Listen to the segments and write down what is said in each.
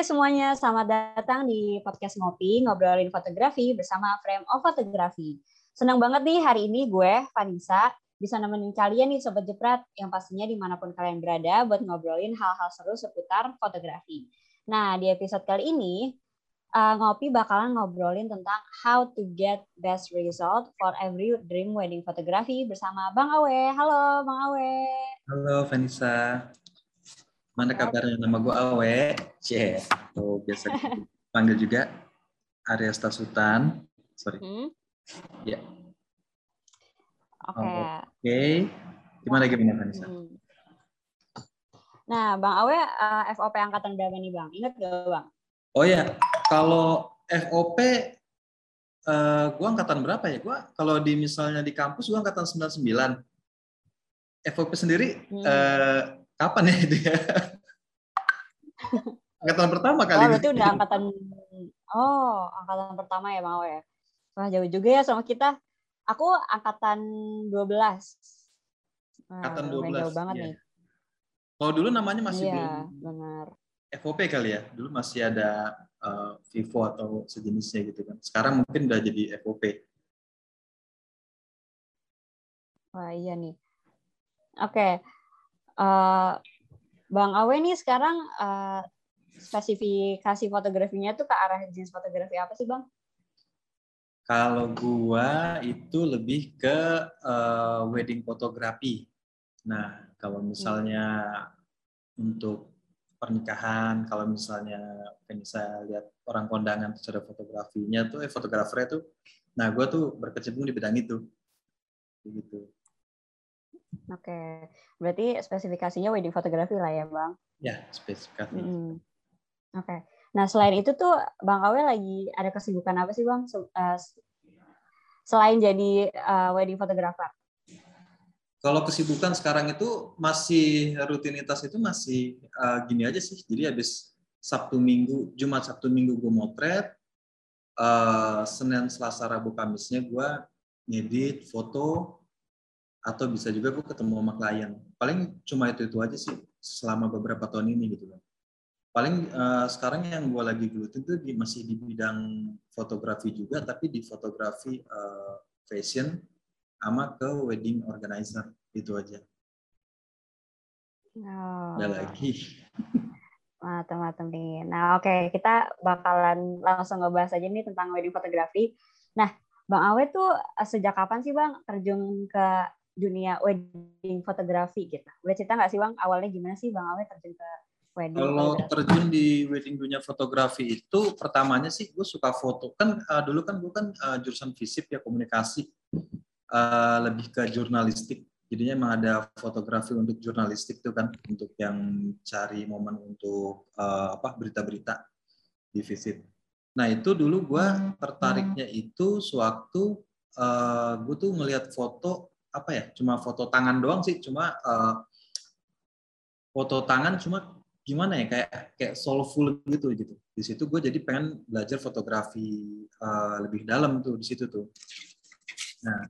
Hai semuanya, selamat datang di podcast Ngopi, ngobrolin fotografi bersama Frame of Photography. Senang banget nih hari ini gue, Vanessa, bisa nemenin kalian nih Sobat Jeprat, yang pastinya di mana pun kalian berada buat ngobrolin hal-hal seru seputar fotografi. Nah, di episode kali ini, uh, Ngopi bakalan ngobrolin tentang how to get best result for every dream wedding photography bersama Bang Awe. Halo Bang Awe. Halo Vanessa. Mana kabarnya? Nama gue Awe. Cie. Atau biasa panggil juga Arya Stasutan. Sorry. Hmm? Ya. Oke. Okay. Oke. Okay. Gimana gimana Vanessa? Hmm. Nah, Bang Awe uh, eh, FOP angkatan berapa nih, Bang? Ingat gak, Bang? Oh ya, kalau FOP uh, eh, gua angkatan berapa ya? Gua kalau di misalnya di kampus gua angkatan 99. FOP sendiri hmm. uh, kapan ya itu ya? angkatan pertama kali. Oh, berarti udah angkatan Oh, angkatan pertama ya, Bang ya. Wah, jauh juga ya sama kita. Aku angkatan 12. Nah, angkatan 12. Jauh banget iya. nih. Kalau dulu namanya masih iya, belum benar. FOP kali ya. Dulu masih ada uh, Vivo atau sejenisnya gitu kan. Sekarang mungkin udah jadi FOP. Wah, iya nih. Oke. Okay. Uh, Bang Awe nih sekarang uh, spesifikasi fotografinya tuh ke arah jenis fotografi apa sih, Bang? Kalau gua itu lebih ke uh, wedding fotografi. Nah, kalau misalnya hmm. untuk pernikahan, kalau misalnya saya lihat orang kondangan terus fotografinya tuh, eh fotografernya tuh, nah gue tuh berkecimpung di bidang itu, gitu. Oke, berarti spesifikasinya wedding fotografi lah ya, Bang? Ya, spesifikasi. Hmm. Oke. Nah, selain itu tuh Bang Awe lagi ada kesibukan apa sih, Bang? Eh, selain jadi uh, wedding photographer? Kalau kesibukan sekarang itu masih rutinitas itu masih uh, gini aja sih. Jadi habis Sabtu Minggu, Jumat Sabtu Minggu gue motret, uh, Senin Selasa Rabu Kamisnya gue ngedit foto, atau bisa juga gue ketemu sama klien. Paling cuma itu itu aja sih selama beberapa tahun ini gitu kan. Paling uh, sekarang yang gue lagi gelutin tuh di, masih di bidang fotografi juga, tapi di fotografi uh, fashion sama ke wedding organizer itu aja. Oh. Ada lagi. Mantap-mantap nih. Nah oke okay. kita bakalan langsung ngebahas aja nih tentang wedding fotografi. Nah Bang Awe tuh eh, sejak kapan sih Bang terjun ke dunia wedding fotografi gitu? Boleh cerita nggak sih Bang awalnya gimana sih Bang Awe terjun ke wedding Kalau terjun di wedding dunia fotografi itu pertamanya sih gue suka foto. Kan uh, dulu kan gue kan uh, jurusan fisip ya komunikasi. Uh, lebih ke jurnalistik. Jadinya emang ada fotografi untuk jurnalistik tuh kan untuk yang cari momen untuk uh, apa berita-berita di visit. Nah itu dulu gue tertariknya itu sewaktu uh, gue tuh ngelihat foto apa ya cuma foto tangan doang sih cuma uh, foto tangan cuma gimana ya kayak kayak soulful gitu gitu. Di situ gue jadi pengen belajar fotografi uh, lebih dalam tuh di situ tuh. Nah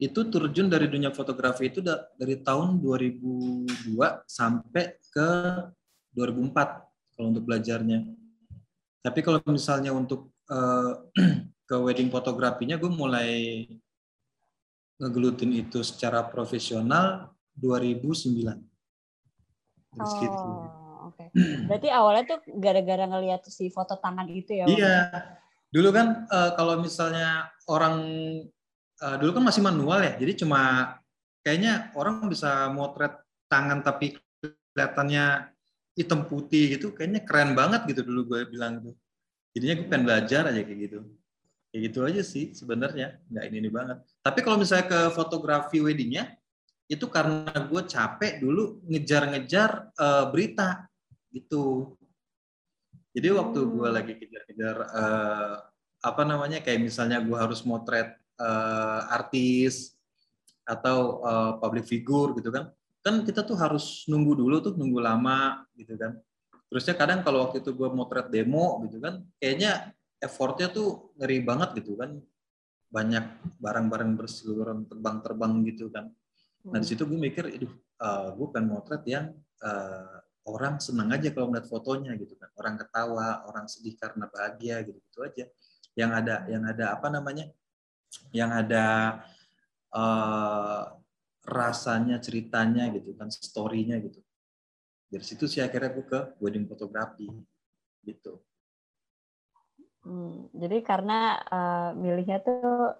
itu terjun dari dunia fotografi itu dari tahun 2002 sampai ke 2004 kalau untuk belajarnya. Tapi kalau misalnya untuk uh, ke wedding fotografinya gue mulai ngegelutin itu secara profesional 2009. Terus oh, gitu. oke. Okay. Berarti awalnya tuh gara-gara ngelihat si foto tangan itu ya? Iya. Dulu kan uh, kalau misalnya orang uh, dulu kan masih manual ya, jadi cuma kayaknya orang bisa motret tangan tapi kelihatannya hitam putih gitu, kayaknya keren banget gitu dulu gue bilang gitu. Jadinya gue pengen belajar aja kayak gitu kayak gitu aja sih sebenarnya nggak ini ini banget. Tapi kalau misalnya ke fotografi weddingnya itu karena gue capek dulu ngejar-ngejar uh, berita gitu. Jadi waktu gue hmm. lagi kejar-kejar uh, apa namanya kayak misalnya gue harus motret uh, artis atau uh, public figure gitu kan kan kita tuh harus nunggu dulu tuh nunggu lama gitu kan. Terusnya kadang kalau waktu itu gue motret demo gitu kan kayaknya effortnya tuh ngeri banget gitu kan. Banyak barang-barang berseluruhan terbang-terbang gitu kan. Nah di hmm. situ gue mikir aduh uh, gue pengen motret yang uh, orang senang aja kalau melihat fotonya gitu kan. Orang ketawa orang sedih karena bahagia gitu gitu aja. Yang ada yang ada apa namanya yang ada uh, rasanya ceritanya gitu kan storynya gitu. Dari situ sih akhirnya gue ke wedding fotografi gitu hmm, jadi karena uh, milihnya tuh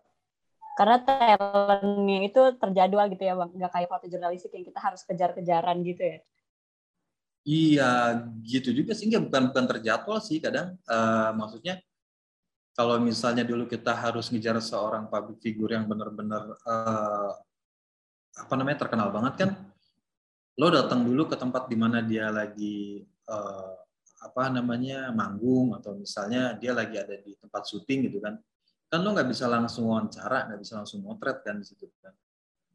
karena talentnya itu terjadwal gitu ya bang. Nggak kayak foto jurnalistik yang kita harus kejar-kejaran gitu ya? Iya gitu juga sih. Nggak bukan bukan terjadwal sih kadang. Uh, maksudnya kalau misalnya dulu kita harus ngejar seorang public figure yang benar-benar uh, apa namanya terkenal banget kan lo datang dulu ke tempat di mana dia lagi uh, apa namanya manggung atau misalnya dia lagi ada di tempat syuting gitu kan. Kan lo nggak bisa langsung wawancara nggak bisa langsung motret kan di situ kan.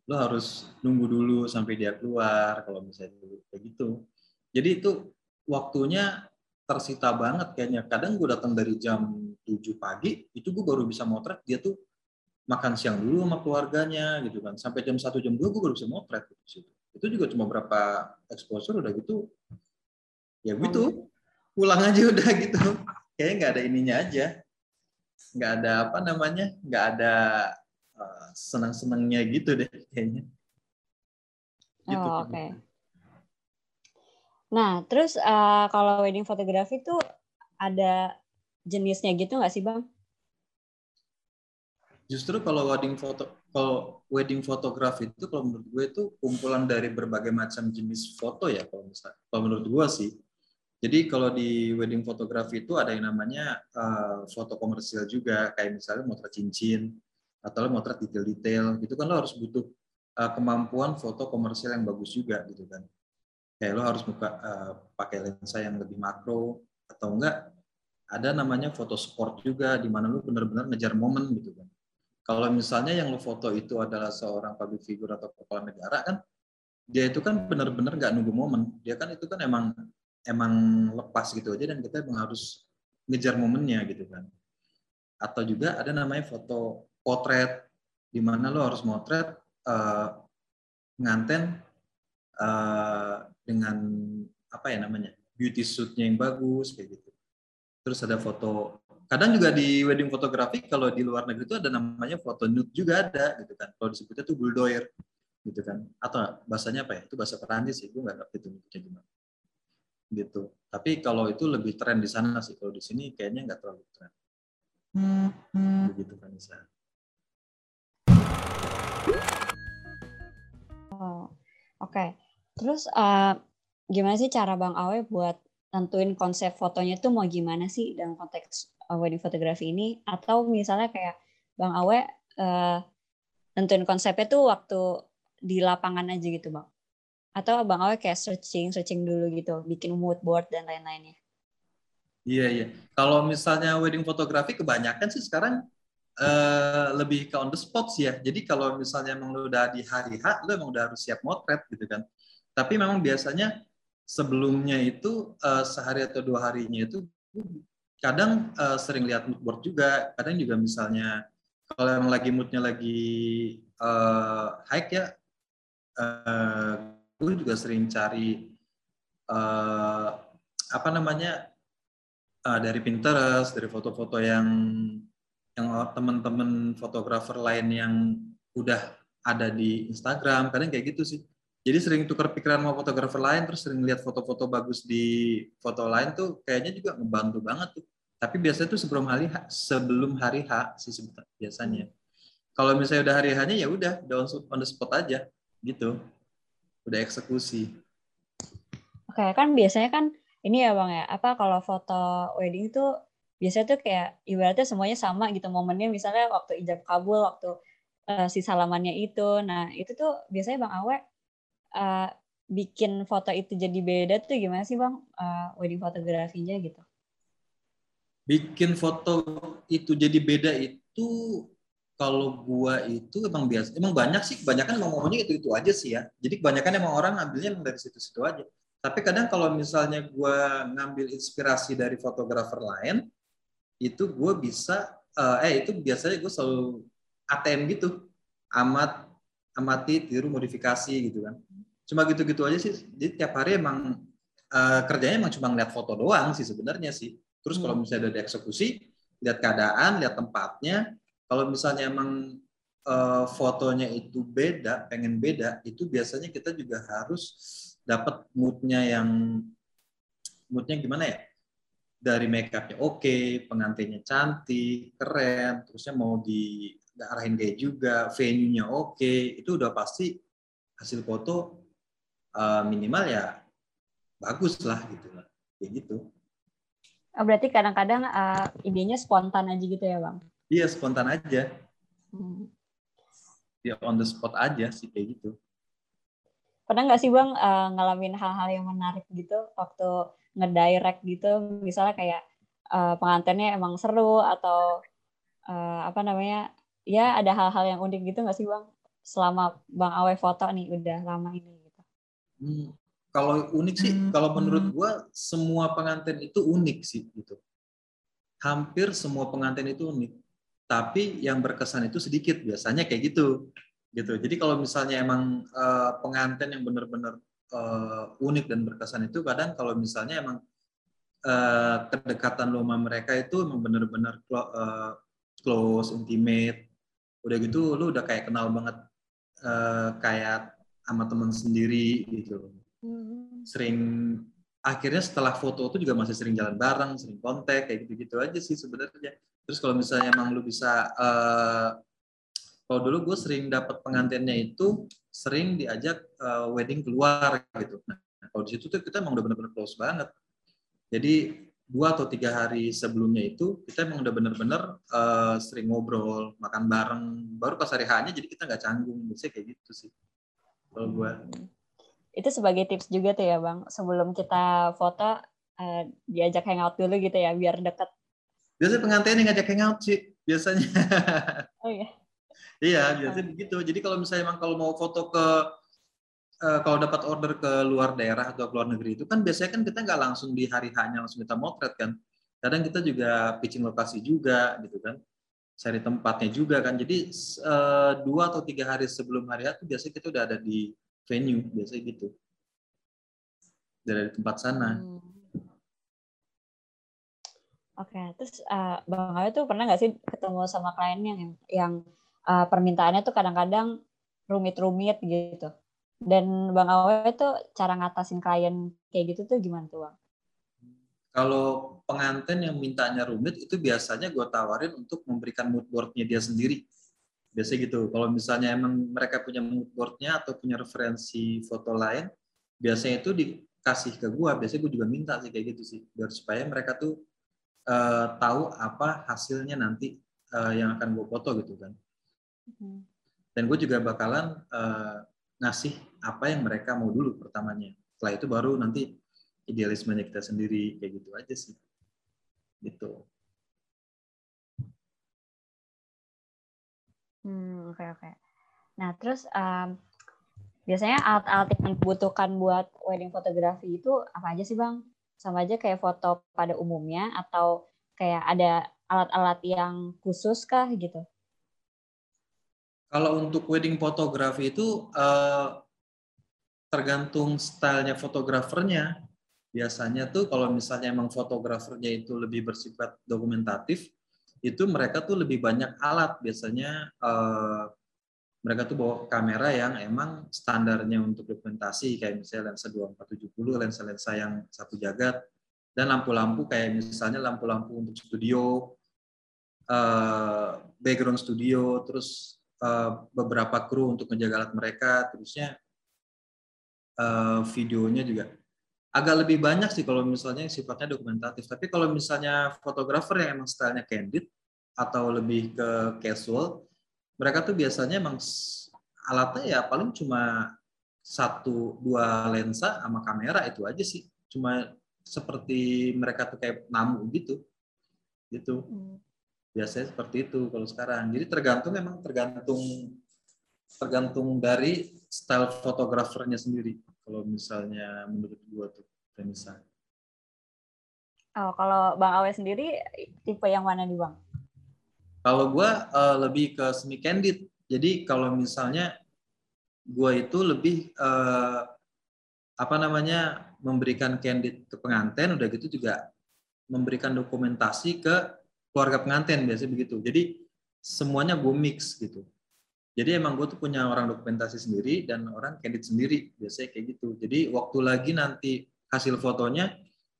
Lo harus nunggu dulu sampai dia keluar kalau misalnya kayak gitu. Jadi itu waktunya tersita banget kayaknya. Kadang gue datang dari jam 7 pagi itu gue baru bisa motret. Dia tuh makan siang dulu sama keluarganya gitu kan. Sampai jam satu jam dua gue baru bisa motret gitu itu juga cuma berapa exposure udah gitu. Ya gitu pulang aja udah gitu kayaknya nggak ada ininya aja nggak ada apa namanya nggak ada uh, eh, senang senangnya gitu deh kayaknya gitu, oh, oke okay. nah terus uh, kalau wedding fotografi tuh ada jenisnya gitu nggak sih bang? Justru kalau wedding foto kalau wedding fotografi itu kalau menurut gue itu kumpulan dari berbagai macam jenis foto ya kalau misalnya kalau menurut gue sih. Jadi kalau di wedding fotografi itu ada yang namanya uh, foto komersial juga kayak misalnya motret cincin atau motret detail-detail gitu kan lo harus butuh uh, kemampuan foto komersial yang bagus juga gitu kan. Kayak lo harus buka uh, pakai lensa yang lebih makro atau enggak ada namanya foto sport juga di mana lu benar-benar ngejar momen gitu kan. Kalau misalnya yang lu foto itu adalah seorang public figure atau kepala negara kan dia itu kan benar-benar nggak nunggu momen. Dia kan itu kan emang emang lepas gitu aja dan kita emang harus ngejar momennya gitu kan. Atau juga ada namanya foto potret di mana lo harus motret uh, nganten uh, dengan apa ya namanya beauty suitnya yang bagus kayak gitu. Terus ada foto kadang juga di wedding fotografi kalau di luar negeri itu ada namanya foto nude juga ada gitu kan. Kalau disebutnya tuh bulldoyer gitu kan. Atau bahasanya apa ya? Itu bahasa Perancis sih gue nggak ngerti itu gimana gitu. Tapi kalau itu lebih tren di sana sih. Kalau di sini kayaknya nggak terlalu tren. Hmm. begitu kan bisa oh oke. Okay. terus uh, gimana sih cara bang Awe buat tentuin konsep fotonya tuh mau gimana sih dalam konteks uh, wedding fotografi ini? Atau misalnya kayak Bang Awe uh, tentuin konsepnya tuh waktu di lapangan aja gitu Bang atau Bang Awe kayak searching searching dulu gitu bikin mood board dan lain-lainnya Iya iya. Kalau misalnya wedding fotografi kebanyakan sih sekarang uh, lebih ke on the spot sih ya. Jadi kalau misalnya emang lu udah di hari H, lu emang udah harus siap motret gitu kan. Tapi memang biasanya sebelumnya itu uh, sehari atau dua harinya itu kadang uh, sering lihat mood board juga kadang juga misalnya kalau yang lagi moodnya lagi uh, high ya uh, gue juga sering cari uh, apa namanya uh, dari Pinterest dari foto-foto yang yang teman-teman fotografer lain yang udah ada di Instagram kadang kayak gitu sih. Jadi sering tukar pikiran sama fotografer lain terus sering lihat foto-foto bagus di foto lain tuh kayaknya juga ngebantu banget tuh. Tapi biasanya tuh sebelum hari H, sebelum hari H sih biasanya. Kalau misalnya udah hari H-nya ya udah udah on the spot aja gitu udah eksekusi. Oke kan biasanya kan ini ya bang ya. Apa kalau foto wedding itu biasanya tuh kayak ibaratnya semuanya sama gitu momennya. Misalnya waktu ijab kabul waktu uh, si salamannya itu. Nah itu tuh biasanya bang Awe uh, bikin foto itu jadi beda tuh gimana sih bang? Uh, wedding fotografinya gitu? Bikin foto itu jadi beda itu kalau gua itu emang biasa, emang banyak sih, kebanyakan emang ngomongnya itu itu aja sih ya. Jadi kebanyakan emang orang ngambilnya dari situ-situ aja. Tapi kadang kalau misalnya gua ngambil inspirasi dari fotografer lain, itu gue bisa, uh, eh itu biasanya gue selalu ATM gitu, amat amati, tiru, modifikasi gitu kan cuma gitu-gitu aja sih jadi tiap hari emang uh, kerjanya emang cuma ngeliat foto doang sih sebenarnya sih. Terus kalau hmm. misalnya ada eksekusi, lihat keadaan, lihat tempatnya. Kalau misalnya emang uh, fotonya itu beda, pengen beda, itu biasanya kita juga harus dapat moodnya yang moodnya gimana ya? Dari make upnya oke, okay, pengantinnya cantik, keren, terusnya mau di arahin kayak juga, venue-nya oke, okay, itu udah pasti hasil foto uh, minimal ya bagus lah gitu lah, kayak gitu. Oh, berarti kadang-kadang uh, idenya spontan aja gitu ya bang? Iya spontan aja. Hmm. Ya on the spot aja sih kayak gitu. Pernah nggak sih bang uh, ngalamin hal-hal yang menarik gitu waktu ngedirect gitu, misalnya kayak uh, pengantinnya emang seru atau uh, apa namanya, ya ada hal-hal yang unik gitu nggak sih bang? Selama bang Awe foto nih udah lama ini gitu. Hmm kalau unik sih, hmm. kalau menurut gua semua pengantin itu unik sih gitu. Hampir semua pengantin itu unik. Tapi yang berkesan itu sedikit biasanya kayak gitu. Gitu. Jadi kalau misalnya emang uh, pengantin yang benar-benar uh, unik dan berkesan itu kadang kalau misalnya emang uh, kedekatan lo sama mereka itu emang benar-benar uh, close, intimate. Udah gitu lu udah kayak kenal banget uh, kayak sama teman sendiri gitu Hmm. Sering akhirnya setelah foto itu juga masih sering jalan bareng, sering kontak kayak gitu-gitu aja sih sebenarnya. Terus kalau misalnya emang lu bisa uh, kalau dulu gue sering dapat pengantinnya itu sering diajak uh, wedding keluar gitu. Nah, kalau di situ tuh kita emang udah bener-bener close banget. Jadi dua atau tiga hari sebelumnya itu kita emang udah bener-bener uh, sering ngobrol, makan bareng. Baru pas hari hanya jadi kita nggak canggung, biasanya kayak gitu sih. Kalau gue. Itu sebagai tips juga tuh ya bang. Sebelum kita foto uh, diajak hangout dulu gitu ya biar deket. Biasanya pengantin yang ngajak hangout sih biasanya. Oh iya. Iya biasanya oh. begitu. Jadi kalau misalnya emang kalau mau foto ke uh, kalau dapat order ke luar daerah atau ke luar negeri itu kan biasanya kan kita nggak langsung di hari hanya langsung kita motret kan. Kadang kita juga pitching lokasi juga gitu kan. Cari tempatnya juga kan. Jadi uh, dua atau tiga hari sebelum hari itu biasanya kita udah ada di venue biasanya gitu dari tempat sana. Hmm. Oke, okay. terus uh, Bang Awe tuh pernah nggak sih ketemu sama klien yang yang uh, permintaannya tuh kadang-kadang rumit-rumit gitu. Dan Bang Awe tuh cara ngatasin klien kayak gitu tuh gimana tuh Bang? Kalau pengantin yang mintanya rumit itu biasanya gue tawarin untuk memberikan mood boardnya dia sendiri biasanya gitu. Kalau misalnya emang mereka punya mood boardnya atau punya referensi foto lain biasanya itu dikasih ke gue biasanya gue juga minta sih kayak gitu sih. Biar supaya mereka tuh uh, tahu apa hasilnya nanti uh, yang akan gue foto gitu kan. Mm-hmm. dan gue juga bakalan uh, ngasih apa yang mereka mau dulu pertamanya. Setelah itu baru nanti idealismenya kita sendiri kayak gitu aja sih. Gitu Hmm, oke oke. Nah, terus um, biasanya alat-alat yang dibutuhkan buat wedding fotografi itu apa aja sih, Bang? Sama aja kayak foto pada umumnya atau kayak ada alat-alat yang khusus kah gitu? Kalau untuk wedding fotografi itu uh, tergantung stylenya fotografernya. Biasanya tuh kalau misalnya emang fotografernya itu lebih bersifat dokumentatif, itu mereka tuh lebih banyak alat biasanya uh, mereka tuh bawa kamera yang emang standarnya untuk dokumentasi kayak misalnya lensa 2470, lensa-lensa yang satu jagat dan lampu-lampu kayak misalnya lampu-lampu untuk studio, uh, background studio, terus uh, beberapa kru untuk menjaga alat mereka, terusnya uh, videonya juga agak lebih banyak sih kalau misalnya sifatnya dokumentatif. Tapi kalau misalnya fotografer yang emang stylenya candid atau lebih ke casual, mereka tuh biasanya emang alatnya ya paling cuma satu dua lensa sama kamera itu aja sih. Cuma seperti mereka tuh kayak namu gitu. Gitu. Hmm. Biasanya seperti itu kalau sekarang. Jadi tergantung memang tergantung tergantung dari style fotografernya sendiri kalau misalnya menurut gua tuh Renisa. Oh, kalau Bang Awe sendiri tipe yang mana nih Bang? Kalau gua uh, lebih ke semi candid. Jadi kalau misalnya gua itu lebih uh, apa namanya memberikan candid ke pengantin udah gitu juga memberikan dokumentasi ke keluarga pengantin biasanya begitu. Jadi semuanya gue mix gitu. Jadi emang gue tuh punya orang dokumentasi sendiri dan orang candid sendiri biasanya kayak gitu. Jadi waktu lagi nanti hasil fotonya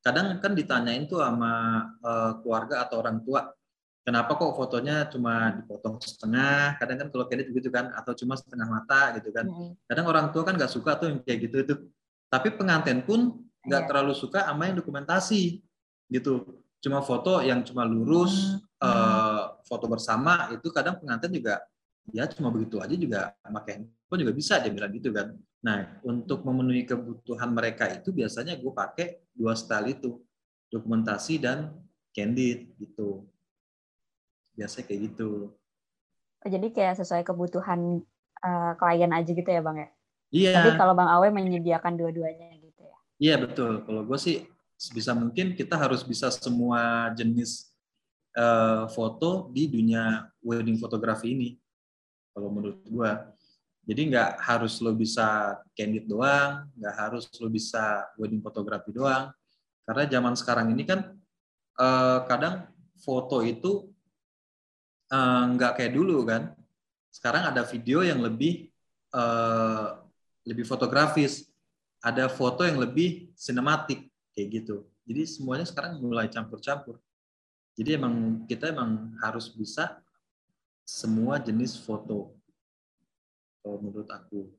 kadang kan ditanyain tuh sama uh, keluarga atau orang tua kenapa kok fotonya cuma dipotong setengah? Kadang kan kalau candid gitu kan atau cuma setengah mata gitu kan. Kadang orang tua kan nggak suka tuh yang kayak gitu itu. Tapi pengantin pun nggak yeah. terlalu suka sama yang dokumentasi gitu. Cuma foto yang cuma lurus hmm. uh, foto bersama itu kadang pengantin juga ya cuma begitu aja juga pakai handphone juga bisa dia bilang gitu kan. Nah untuk memenuhi kebutuhan mereka itu biasanya gue pakai dua style itu dokumentasi dan candid gitu biasanya kayak gitu. Oh, jadi kayak sesuai kebutuhan uh, klien aja gitu ya bang ya? Iya. Tapi kalau bang Awe menyediakan dua-duanya gitu ya? Iya betul. Kalau gue sih sebisa mungkin kita harus bisa semua jenis uh, foto di dunia wedding fotografi ini kalau menurut gua. Jadi nggak harus lo bisa candid doang nggak harus lo bisa wedding fotografi doang. Karena zaman sekarang ini kan uh, kadang foto itu uh, nggak kayak dulu kan sekarang ada video yang lebih uh, lebih fotografis ada foto yang lebih sinematik kayak gitu. Jadi semuanya sekarang mulai campur-campur. Jadi emang kita emang harus bisa semua jenis foto. Kalau menurut aku.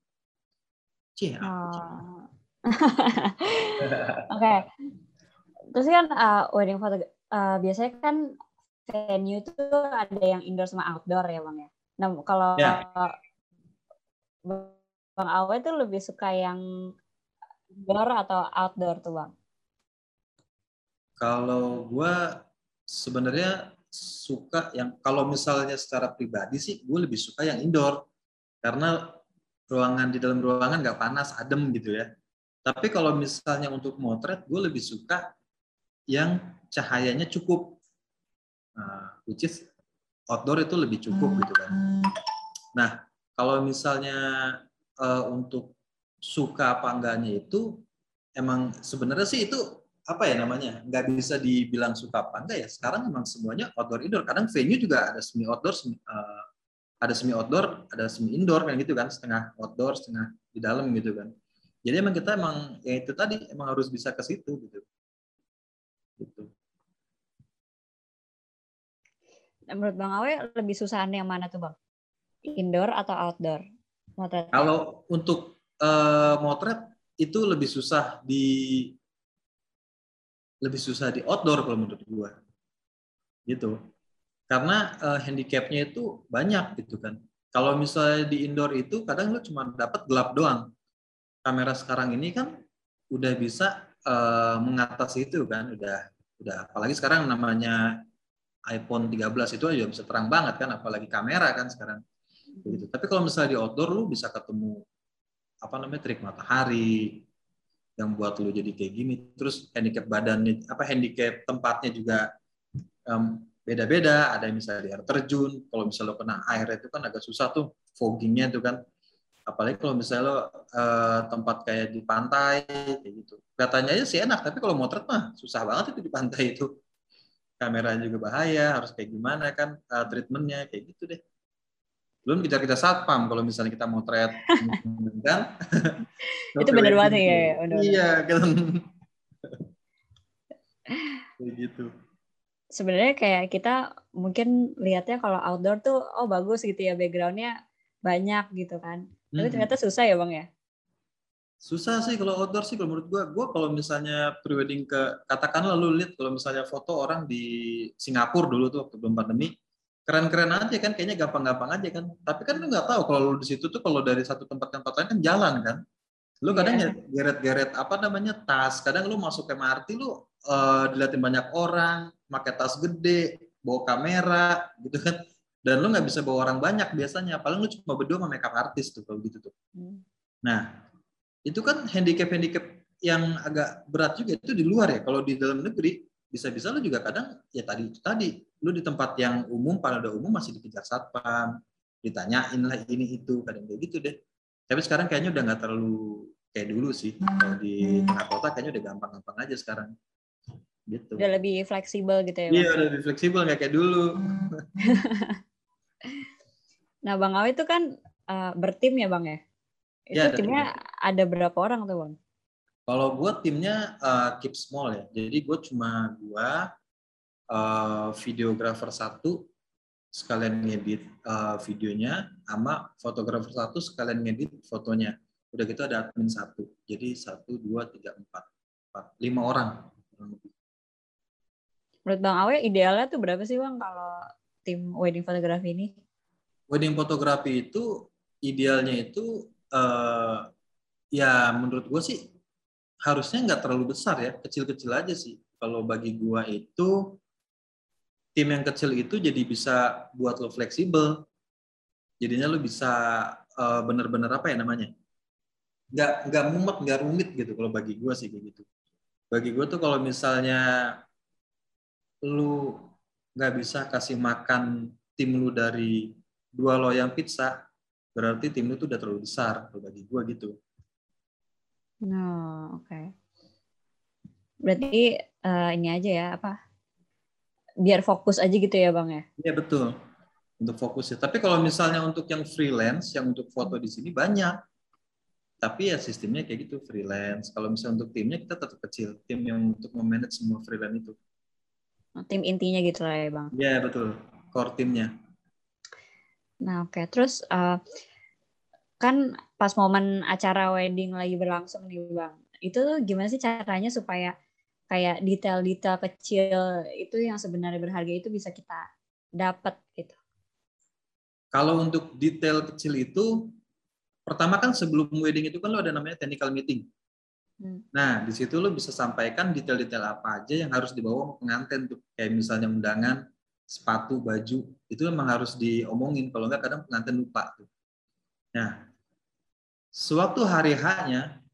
Cih, oh. Oke. Okay. Terus kan uh, wedding foto uh, biasanya kan venue itu ada yang indoor sama outdoor ya bang ya. Nah kalau yeah. bang Awe itu lebih suka yang indoor atau outdoor tuh bang? Kalau gue sebenarnya suka yang kalau misalnya secara pribadi sih gue lebih suka yang indoor karena ruangan di dalam ruangan nggak panas adem gitu ya. Tapi kalau misalnya untuk motret gue lebih suka yang cahayanya cukup, nah, which is outdoor itu lebih cukup gitu kan. Nah kalau misalnya uh, untuk suka apa enggaknya itu emang sebenarnya sih itu apa ya namanya nggak bisa dibilang suka apa enggak ya. Sekarang memang semuanya outdoor indoor. Kadang venue juga ada semi outdoor semi, uh, ada semi outdoor ada semi indoor kan gitu kan. Setengah outdoor setengah di dalam gitu kan. Jadi emang kita emang ya itu tadi emang harus bisa ke situ gitu menurut bang Awe lebih susah yang mana tuh bang? Indoor atau outdoor motret? Kalau untuk uh, motret itu lebih susah di lebih susah di outdoor kalau menurut gua. Gitu. Karena uh, handicapnya itu banyak gitu kan. Kalau misalnya di indoor itu kadang lu cuma dapat gelap doang. Kamera sekarang ini kan udah bisa uh, mengatasi itu kan udah udah. Apalagi sekarang namanya iPhone 13 itu aja bisa terang banget kan apalagi kamera kan sekarang. Begitu. Tapi kalau misalnya di outdoor lu bisa ketemu apa namanya trik matahari yang buat lu jadi kayak gini. Terus handicap badannya apa handicap tempatnya juga um, beda-beda. Ada yang misalnya di air terjun. Kalau misalnya lo kena air itu kan agak susah tuh foggingnya itu kan. Apalagi kalau misalnya lo uh, tempat kayak di pantai kayak gitu. Katanya aja sih enak tapi kalau motret mah susah banget itu di pantai itu kamera juga bahaya harus kayak gimana kan uh, treatmentnya kayak gitu deh. Belum kita kita satpam kalau misalnya kita mau trade kan? Itu benar banget ya iya kan? Kayak gitu. Sebenarnya kayak kita mungkin lihatnya kalau outdoor tuh oh bagus gitu ya backgroundnya banyak gitu kan. Tapi ternyata susah ya bang ya susah sih kalau outdoor sih kalau menurut gua. Gua kalau misalnya prewedding ke katakanlah lu lihat kalau misalnya foto orang di Singapura dulu tuh waktu belum pandemi keren-keren aja kan kayaknya gampang-gampang aja kan. Tapi kan lu nggak tahu kalau lu di situ tuh kalau dari satu tempat ke tempat lain kan jalan kan. Lu kadang yeah. geret-geret apa namanya tas kadang lu masuk ke MRT lu uh, diliatin banyak orang pakai tas gede bawa kamera gitu kan. Dan lu nggak bisa bawa orang banyak biasanya. Paling lu cuma berdua sama makeup artis tuh kalau gitu tuh. Hmm. nah itu kan handicap handicap yang agak berat juga itu di luar ya kalau di dalam negeri bisa-bisa lu juga kadang ya tadi itu tadi lu di tempat yang umum pada udah umum masih dikejar satpam ditanyain lah ini itu kadang kayak gitu deh tapi sekarang kayaknya udah nggak terlalu kayak dulu sih. Kalau di tengah kota kayaknya udah gampang-gampang aja sekarang. Gitu. Udah lebih fleksibel gitu ya, Bang? Iya, udah lebih fleksibel nggak kayak dulu. nah, Bang Awi itu kan uh, bertim ya, Bang ya? Itu Ya, timnya ada berapa orang tuh, Bang? Kalau gue timnya uh, keep small ya. Jadi gue cuma dua uh, videographer satu sekalian ngedit uh, videonya, sama fotografer satu sekalian ngedit fotonya. Udah gitu ada admin satu. Jadi satu, dua, tiga, empat, empat, lima orang. Menurut Bang Awe idealnya tuh berapa sih, Bang, kalau tim wedding fotografi ini? Wedding fotografi itu idealnya itu uh, ya menurut gue sih harusnya nggak terlalu besar ya, kecil-kecil aja sih. Kalau bagi gue itu tim yang kecil itu jadi bisa buat lo fleksibel. Jadinya lo bisa uh, bener-bener apa ya namanya? Nggak nggak mumet, nggak rumit gitu kalau bagi gue sih kayak gitu. Bagi gue tuh kalau misalnya lu nggak bisa kasih makan tim lu dari dua loyang pizza, berarti tim lu tuh udah terlalu besar kalau bagi gue gitu. No, oke. Okay. Berarti uh, ini aja ya apa? Biar fokus aja gitu ya bang ya? Iya betul untuk fokus ya. Tapi kalau misalnya untuk yang freelance, yang untuk foto di sini banyak. Tapi ya sistemnya kayak gitu freelance. Kalau misalnya untuk timnya kita tetap kecil, tim yang untuk memanage semua freelance itu. Oh, tim intinya gitu lah ya bang? Iya betul, core timnya. Nah oke, okay. terus uh, kan pas momen acara wedding lagi berlangsung nih bang, itu tuh gimana sih caranya supaya kayak detail-detail kecil itu yang sebenarnya berharga itu bisa kita dapat gitu? Kalau untuk detail kecil itu, pertama kan sebelum wedding itu kan lo ada namanya technical meeting. Hmm. Nah, di situ lo bisa sampaikan detail-detail apa aja yang harus dibawa pengantin tuh. Kayak misalnya undangan, sepatu, baju, itu memang harus diomongin. Kalau enggak kadang pengantin lupa tuh. Nah, sewaktu hari H-nya,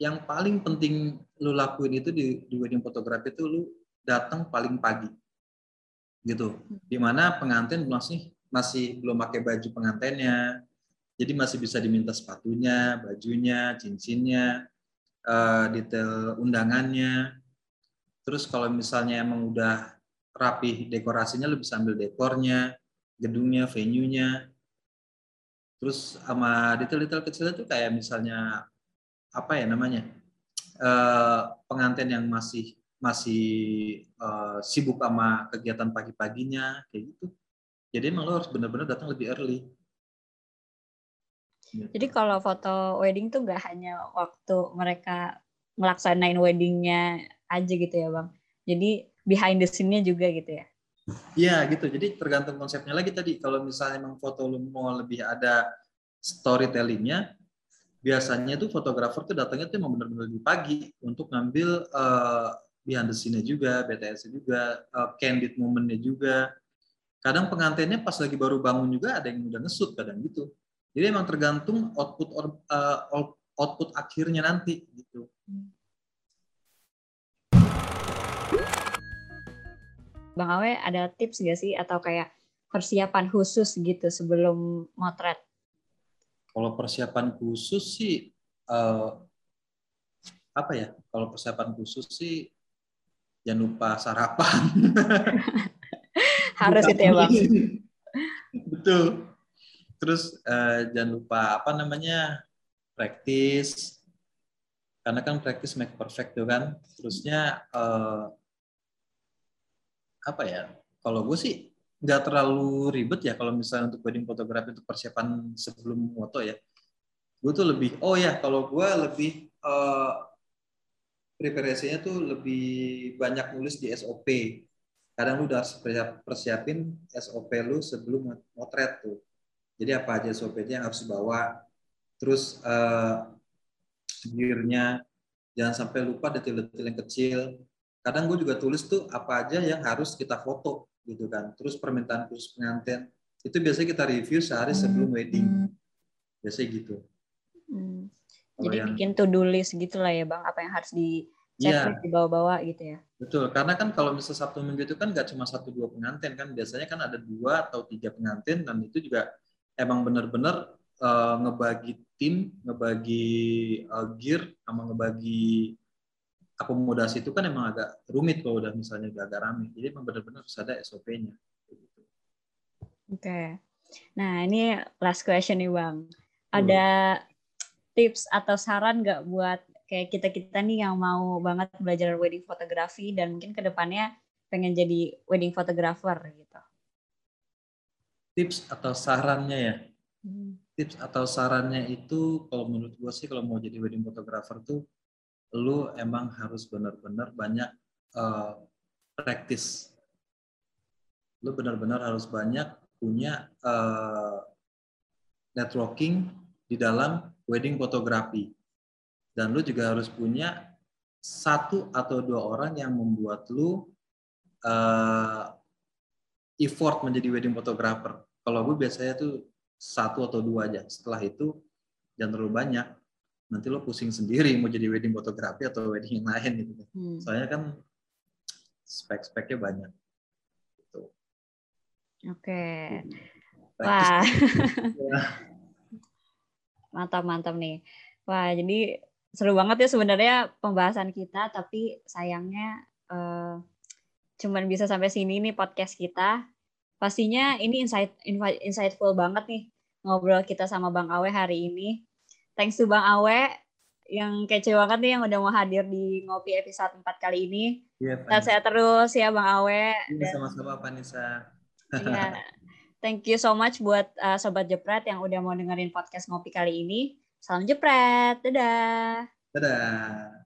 yang paling penting lu lakuin itu di, di wedding fotografi itu lu datang paling pagi. Gitu. Di mana pengantin masih masih belum pakai baju pengantinnya, jadi masih bisa diminta sepatunya, bajunya, cincinnya, uh, detail undangannya. Terus kalau misalnya emang udah rapi dekorasinya, lu bisa ambil dekornya, gedungnya, venue-nya. Terus sama detail-detail kecil itu kayak misalnya apa ya namanya uh, pengantin yang masih masih uh, sibuk sama kegiatan pagi-paginya kayak gitu. Jadi emang lo harus benar-benar datang lebih early. Jadi kalau foto wedding tuh nggak hanya waktu mereka ngelaksanain weddingnya aja gitu ya bang. Jadi behind the scene-nya juga gitu ya. Iya gitu. Jadi tergantung konsepnya lagi tadi. Kalau misalnya emang foto lu mau lebih ada storytellingnya, biasanya tuh fotografer tuh datangnya tuh emang benar-benar di pagi untuk ngambil uh, behind the scene-nya juga, BTS juga, uh, candid moment-nya juga. Kadang pengantinnya pas lagi baru bangun juga ada yang udah ngesut kadang gitu. Jadi emang tergantung output uh, output akhirnya nanti gitu. Bang Awe ada tips gak sih atau kayak persiapan khusus gitu sebelum motret? Kalau persiapan khusus sih uh, apa ya? Kalau persiapan khusus sih jangan lupa sarapan. Harus itu ya bang. Betul. Terus uh, jangan lupa apa namanya praktis. Karena kan praktis make perfect tuh kan. Terusnya uh, apa ya? Kalau gue sih nggak terlalu ribet ya kalau misalnya untuk wedding fotografi untuk persiapan sebelum foto ya. Gue tuh lebih, oh ya kalau gue lebih uh, preparasinya tuh lebih banyak nulis di SOP. Kadang lu udah persiapin SOP lu sebelum motret tuh. Jadi apa aja SOP-nya yang harus dibawa. Terus uh, gear-nya, jangan sampai lupa detail-detail yang kecil. Kadang gue juga tulis tuh apa aja yang harus kita foto gitu kan. Terus permintaan khusus pengantin itu biasanya kita review sehari sebelum wedding. Biasanya gitu. Hmm. Jadi yang, bikin to-do list gitu lah ya Bang, apa yang harus di checklist ya. dibawa-bawa gitu ya. Betul, karena kan kalau misalnya Sabtu Minggu itu kan nggak cuma satu dua pengantin kan, biasanya kan ada dua atau tiga pengantin dan itu juga emang benar-benar uh, ngebagi tim, ngebagi uh, gear, sama ngebagi akomodasi itu kan emang agak rumit kalau udah misalnya agak rame. Jadi emang benar-benar harus ada SOP-nya. Oke. Okay. Nah ini last question nih bang. Ada tips atau saran nggak buat kayak kita kita nih yang mau banget belajar wedding fotografi dan mungkin ke depannya pengen jadi wedding photographer gitu? Tips atau sarannya ya? Hmm. Tips atau sarannya itu kalau menurut gue sih kalau mau jadi wedding photographer tuh lu emang harus benar-benar banyak uh, praktis. Lu benar-benar harus banyak punya uh, networking di dalam wedding fotografi. Dan lu juga harus punya satu atau dua orang yang membuat lu uh, effort menjadi wedding photographer. Kalau gue biasanya tuh satu atau dua aja. Setelah itu jangan terlalu banyak nanti lo pusing sendiri mau jadi wedding fotografi atau wedding yang lain gitu kan. Hmm. Soalnya kan spek-speknya banyak. Gitu. Oke. Okay. Wah. mantap mantap nih. Wah, jadi seru banget ya sebenarnya pembahasan kita tapi sayangnya uh, cuman bisa sampai sini nih podcast kita. Pastinya ini insight insightful banget nih ngobrol kita sama Bang Awe hari ini thanks to Bang Awe yang kece banget nih yang udah mau hadir di Ngopi episode 4 kali ini. Iya, Dan saya terus ya Bang Awe. Iya, sama-sama Panisa. Iya. Thank you so much buat uh, Sobat Jepret yang udah mau dengerin podcast Ngopi kali ini. Salam Jepret. Dadah. Dadah.